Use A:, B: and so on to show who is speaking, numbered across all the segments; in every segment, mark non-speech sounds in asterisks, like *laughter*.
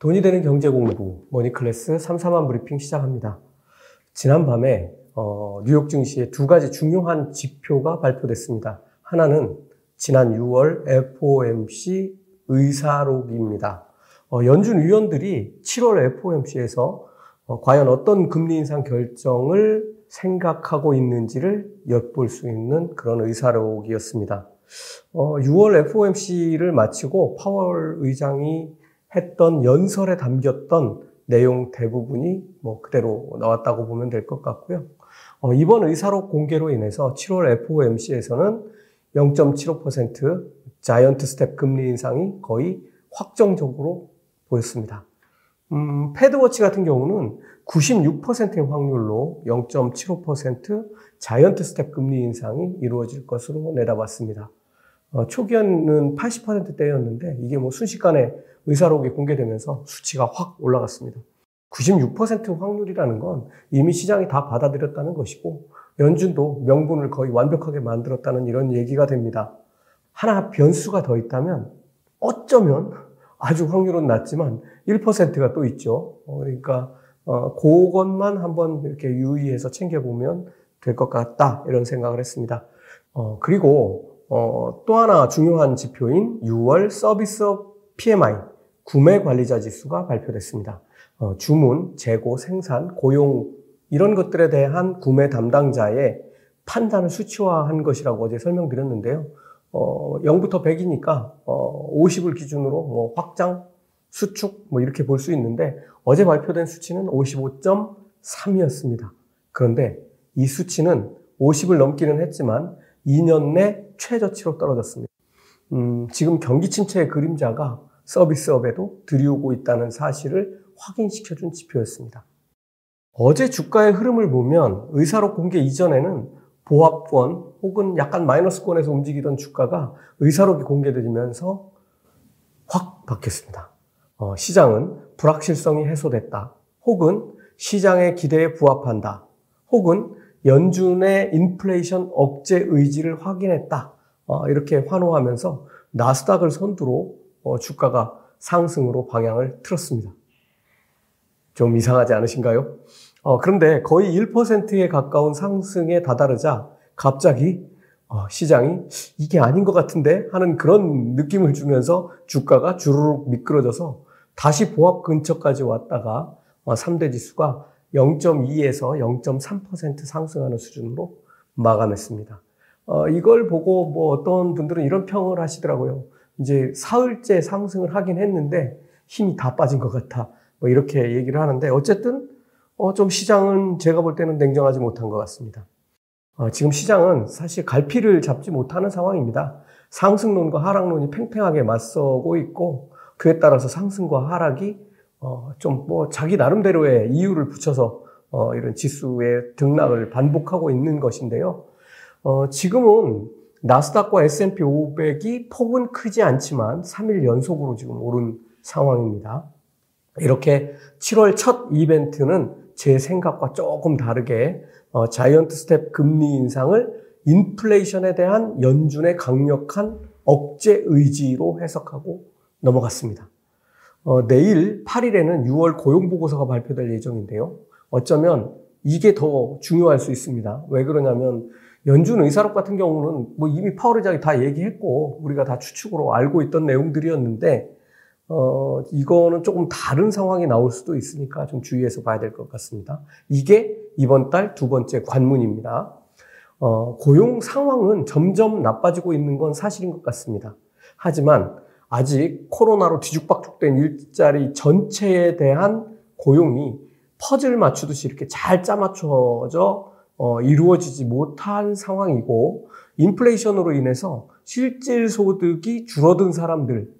A: 돈이 되는 경제 공부 머니클래스 3 4만 브리핑 시작합니다. 지난 밤에 어, 뉴욕 증시의 두 가지 중요한 지표가 발표됐습니다. 하나는 지난 6월 FOMC 의사록입니다. 어, 연준 위원들이 7월 FOMC에서 어, 과연 어떤 금리 인상 결정을 생각하고 있는지를 엿볼 수 있는 그런 의사록이었습니다. 어, 6월 FOMC를 마치고 파월 의장이 했던 연설에 담겼던 내용 대부분이 뭐 그대로 나왔다고 보면 될 것 같고요. 어, 이번 의사록 공개로 인해서 7월 FOMC에서는 0.75% 자이언트 스텝 금리 인상이 거의 확정적으로 보였습니다. 음, FedWatch 같은 경우는 96%의 확률로 0.75% 자이언트 스텝 금리 인상이 이루어질 것으로 내다봤습니다. 어, 초기에는 80%대였는데 이게 뭐 순식간에 의사록이 공개되면서 수치가 확 올라갔습니다. 96% 확률이라는 건 이미 시장이 다 받아들였다는 것이고 연준도 명분을 거의 완벽하게 만들었다는 이런 얘기가 됩니다. 하나 변수가 더 있다면 어쩌면 아주 확률은 낮지만 1%가 또 있죠. 어, 그러니까 어, 그것만 한번 이렇게 유의해서 챙겨보면 될 것 같다 이런 생각을 했습니다. 어, 그리고 어, 또 하나 중요한 지표인 6월 서비스 PMI 구매 관리자 지수가 발표됐습니다. 어, 주문, 재고, 생산, 고용 이런 것들에 대한 구매 담당자의 판단을 수치화한 것이라고 어제 설명드렸는데요. 어, 0부터 100이니까 어, 50을 기준으로 뭐 확장, 수축 뭐 이렇게 볼 수 있는데 어제 발표된 수치는 55.3이었습니다. 그런데 이 수치는 50을 넘기는 했지만 2년 내 최저치로 떨어졌습니다. 음, 지금 경기 침체의 그림자가 서비스업에도 들이오고 있다는 사실을 확인시켜준 지표였습니다. 어제 주가의 흐름을 보면 의사록 공개 이전에는 보합권 혹은 약간 마이너스권에서 움직이던 주가가 의사록이 공개되면서 확 바뀌었습니다. 어, 시장은 불확실성이 해소됐다. 혹은 시장의 기대에 부합한다. 혹은 연준의 인플레이션 억제 의지를 확인했다. 어, 이렇게 환호하면서 나스닥을 선두로 어, 주가가 상승으로 방향을 틀었습니다. 좀 이상하지 않으신가요? 어, 그런데 거의 1%에 가까운 상승에 다다르자 갑자기 어, 시장이 이게 아닌 것 같은데 하는 그런 느낌을 주면서 주가가 주르륵 미끄러져서 다시 보합 근처까지 왔다가 3대 어, 지수가 0.2에서 0.3% 상승하는 수준으로 마감했습니다. 어, 이걸 보고 뭐 어떤 분들은 이런 평을 하시더라고요. 이제 사흘째 상승을 하긴 했는데 힘이 다 빠진 것 같아. 뭐 이렇게 얘기를 하는데 어쨌든 어, 좀 시장은 제가 볼 때는 냉정하지 못한 것 같습니다. 어, 지금 시장은 사실 갈피를 잡지 못하는 상황입니다. 상승론과 하락론이 팽팽하게 맞서고 있고 그에 따라서 상승과 하락이 어, 좀 뭐 자기 나름대로의 이유를 붙여서 어, 이런 지수의 등락을 반복하고 있는 것인데요. 어, 지금은 나스닥과 S&P 500이 폭은 크지 않지만 3일 연속으로 지금 오른 상황입니다. 이렇게 7월 첫 이벤트는 제 생각과 조금 다르게 어, 자이언트 스텝 금리 인상을 인플레이션에 대한 연준의 강력한 억제 의지로 해석하고 넘어갔습니다. 어, 내일 8일에는 6월 고용보고서가 발표될 예정인데요. 어쩌면 이게 더 중요할 수 있습니다. 왜 그러냐면 연준 의사록 같은 경우는 뭐 이미 파월 의장이 다 얘기했고 우리가 다 추측으로 알고 있던 내용들이었는데 어, 이거는 조금 다른 상황이 나올 수도 있으니까 좀 주의해서 봐야 될 것 같습니다. 이게 이번 달 두 번째 관문입니다. 어, 고용 상황은 점점 나빠지고 있는 건 사실인 것 같습니다. 하지만 아직 코로나로 뒤죽박죽된 일자리 전체에 대한 고용이 퍼즐 맞추듯이 이렇게 잘 짜맞춰져 어, 이루어지지 못한 상황이고 인플레이션으로 인해서 실질 소득이 줄어든 사람들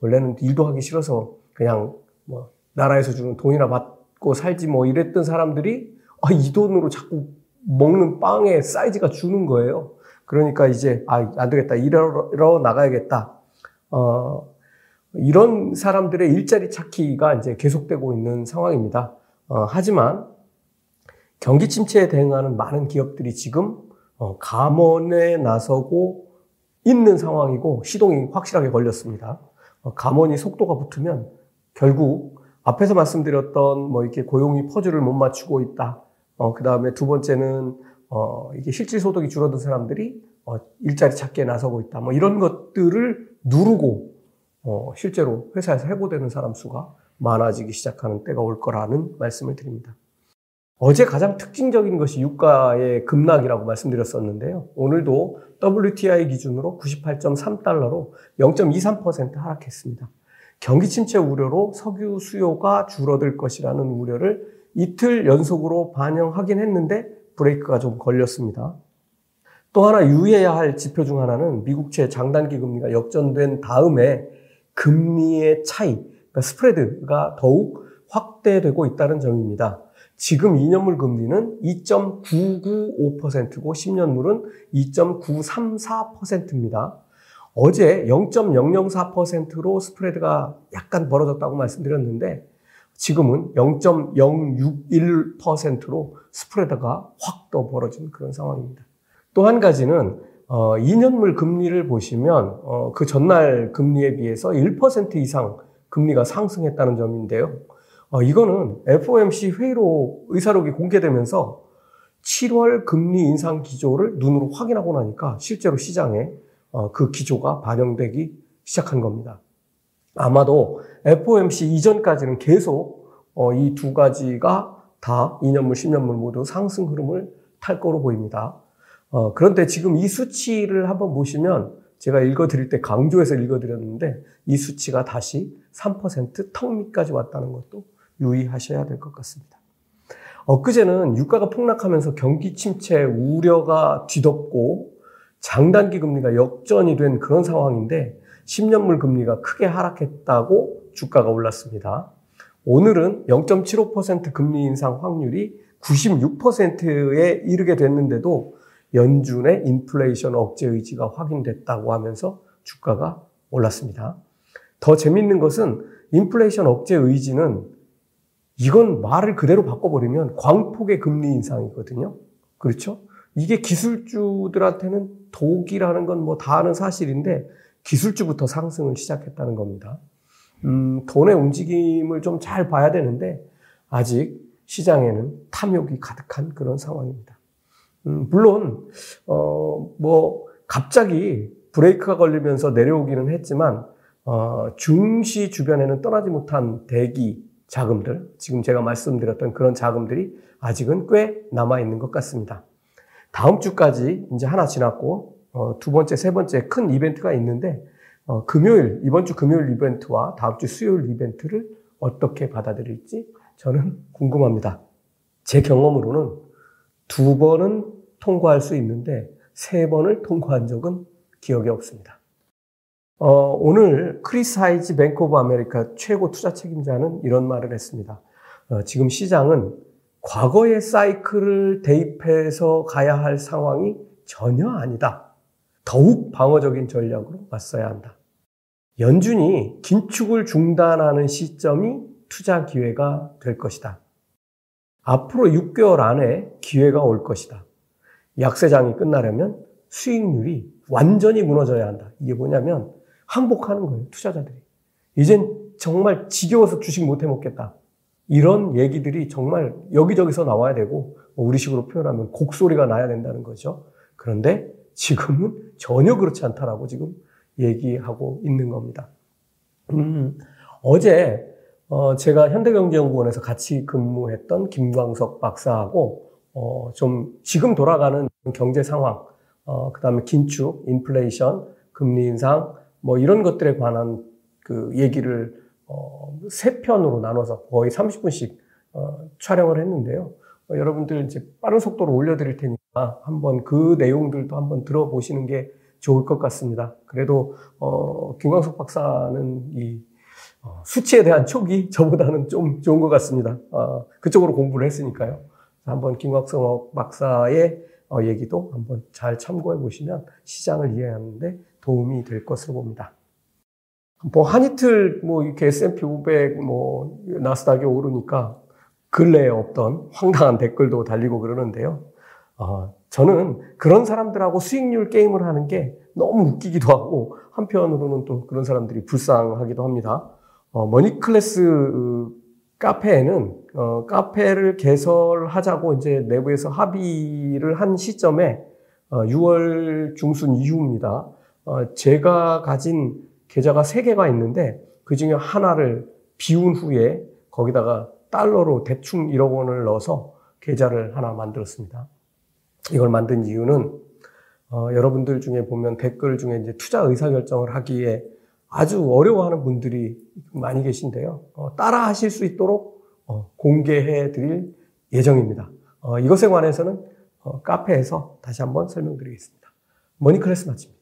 A: 원래는 일도 하기 싫어서 그냥 뭐 나라에서 주는 돈이나 받고 살지 뭐 이랬던 사람들이 아, 이 돈으로 자꾸 먹는 빵의 사이즈가 주는 거예요. 그러니까 이제 아, 안 되겠다. 일하러 나가야겠다. 어, 이런 사람들의 일자리 찾기가 이제 계속되고 있는 상황입니다. 어, 하지만 경기 침체에 대응하는 많은 기업들이 지금 어, 감원에 나서고 있는 상황이고 시동이 확실하게 걸렸습니다. 어, 감원이 속도가 붙으면 결국 앞에서 말씀드렸던 뭐 이렇게 고용이 퍼즐을 못 맞추고 있다. 어, 그 다음에 두 번째는 어, 이게 실질 소득이 줄어든 사람들이 어, 일자리 찾기에 나서고 있다. 뭐 이런 것들을 누르고 어, 실제로 회사에서 해고되는 사람 수가 많아지기 시작하는 때가 올 거라는 말씀을 드립니다. 어제 가장 특징적인 것이 유가의 급락이라고 말씀드렸었는데요. 오늘도 WTI 기준으로 98.3달러로 0.23% 하락했습니다. 경기 침체 우려로 석유 수요가 줄어들 것이라는 우려를 이틀 연속으로 반영하긴 했는데 브레이크가 좀 걸렸습니다. 또 하나 유의해야 할 지표 중 하나는 미국채 장단기 금리가 역전된 다음에 금리의 차이, 그러니까 스프레드가 더욱 확대되고 있다는 점입니다. 지금 2년물 금리는 2.995%고 10년물은 2.934%입니다. 어제 0.004%로 스프레드가 약간 벌어졌다고 말씀드렸는데 지금은 0.061%로 스프레드가 확 더 벌어진 그런 상황입니다. 또 한 가지는 어, 2년물 금리를 보시면 어, 그 전날 금리에 비해서 1% 이상 금리가 상승했다는 점인데요. 어, 이거는 FOMC 회의로 의사록이 공개되면서 7월 금리 인상 기조를 눈으로 확인하고 나니까 실제로 시장에 어, 그 기조가 반영되기 시작한 겁니다. 아마도 FOMC 이전까지는 계속 어, 이 두 가지가 다 2년물, 10년물 모두 상승 흐름을 탈 거로 보입니다. 어, 그런데 지금 이 수치를 한번 보시면 제가 읽어드릴 때 강조해서 읽어드렸는데 이 수치가 다시 3%턱 밑까지 왔다는 것도 유의하셔야 될 것 같습니다. 엊그제는 유가가 폭락하면서 경기 침체 우려가 뒤덮고 장단기 금리가 역전이 된 그런 상황인데 10년물 금리가 크게 하락했다고 주가가 올랐습니다. 오늘은 0.75% 금리 인상 확률이 96%에 이르게 됐는데도 연준의 인플레이션 억제 의지가 확인됐다고 하면서 주가가 올랐습니다. 더 재밌는 것은 인플레이션 억제 의지는 이건 말을 그대로 바꿔버리면 광폭의 금리 인상이거든요. 그렇죠? 이게 기술주들한테는 독이라는 건 뭐 다 아는 사실인데 기술주부터 상승을 시작했다는 겁니다. 음, 돈의 움직임을 좀 잘 봐야 되는데 아직 시장에는 탐욕이 가득한 그런 상황입니다. 음, 물론 어, 뭐 갑자기 브레이크가 걸리면서 내려오기는 했지만 어, 중시 주변에는 떠나지 못한 대기 자금들, 지금 제가 말씀드렸던 그런 자금들이 아직은 꽤 남아 있는 것 같습니다. 다음 주까지 이제 하나 지났고 어, 두 번째, 세 번째 큰 이벤트가 있는데 어, 금요일 이번 주 금요일 이벤트와 다음 주 수요일 이벤트를 어떻게 받아들일지 저는 궁금합니다. 제 경험으로는 두 번은 통과할 수 있는데 세 번을 통과한 적은 기억이 없습니다. 어, 오늘 크리스 하이지 뱅크 오브 아메리카 최고 투자 책임자는 이런 말을 했습니다. 어, 지금 시장은 과거의 사이클을 대입해서 가야 할 상황이 전혀 아니다. 더욱 방어적인 전략으로 맞서야 한다. 연준이 긴축을 중단하는 시점이 투자 기회가 될 것이다. 앞으로 6개월 안에 기회가 올 것이다. 약세장이 끝나려면 수익률이 완전히 무너져야 한다. 이게 뭐냐면 항복하는 거예요. 투자자들이. 이젠 정말 지겨워서 주식 못 해먹겠다. 이런 얘기들이 정말 여기저기서 나와야 되고 뭐 우리식으로 표현하면 곡소리가 나야 된다는 거죠. 그런데 지금은 전혀 그렇지 않다라고 지금 얘기하고 있는 겁니다. 음, 어제 어, 제가 현대경제연구원에서 같이 근무했던 김광석 박사하고 어, 좀 지금 돌아가는 경제 상황, 어, 그 다음에 긴축, 인플레이션, 금리 인상, 뭐 이런 것들에 관한 그 얘기를 어, 세 편으로 나눠서 거의 30분씩 어, 촬영을 했는데요. 어, 여러분들 이제 빠른 속도로 올려드릴 테니까 한번 그 내용들도 한번 들어보시는 게 좋을 것 같습니다. 그래도 어, 김광석 박사는 이 어, 수치에 대한 촉이 *laughs* 저보다는 좀 좋은 것 같습니다. 어, 그쪽으로 공부를 했으니까요. 한번 김광석 박사의 어, 얘기도 한번 잘 참고해 보시면 시장을 이해하는데 도움이 될 것으로 봅니다. 뭐, 한 이틀, 뭐, 이렇게 S&P 500, 뭐, 나스닥이 오르니까 근래에 없던 황당한 댓글도 달리고 그러는데요. 어, 저는 그런 사람들하고 수익률 게임을 하는 게 너무 웃기기도 하고, 한편으로는 또 그런 사람들이 불쌍하기도 합니다. 어, 머니클래스 카페에는 어, 카페를 개설하자고 이제 내부에서 합의를 한 시점에 어, 6월 중순 이후입니다. 어, 제가 가진 계좌가 3개가 있는데 그 중에 하나를 비운 후에 거기다가 달러로 대충 1억 원을 넣어서 계좌를 하나 만들었습니다. 이걸 만든 이유는 어, 여러분들 중에 보면 댓글 중에 이제 투자 의사결정을 하기에 아주 어려워하는 분들이 많이 계신데요. 어, 따라 하실 수 있도록 어, 공개해 드릴 예정입니다. 어, 이것에 관해서는 어, 카페에서 다시 한번 설명드리겠습니다. 머니클래스 마칩니다.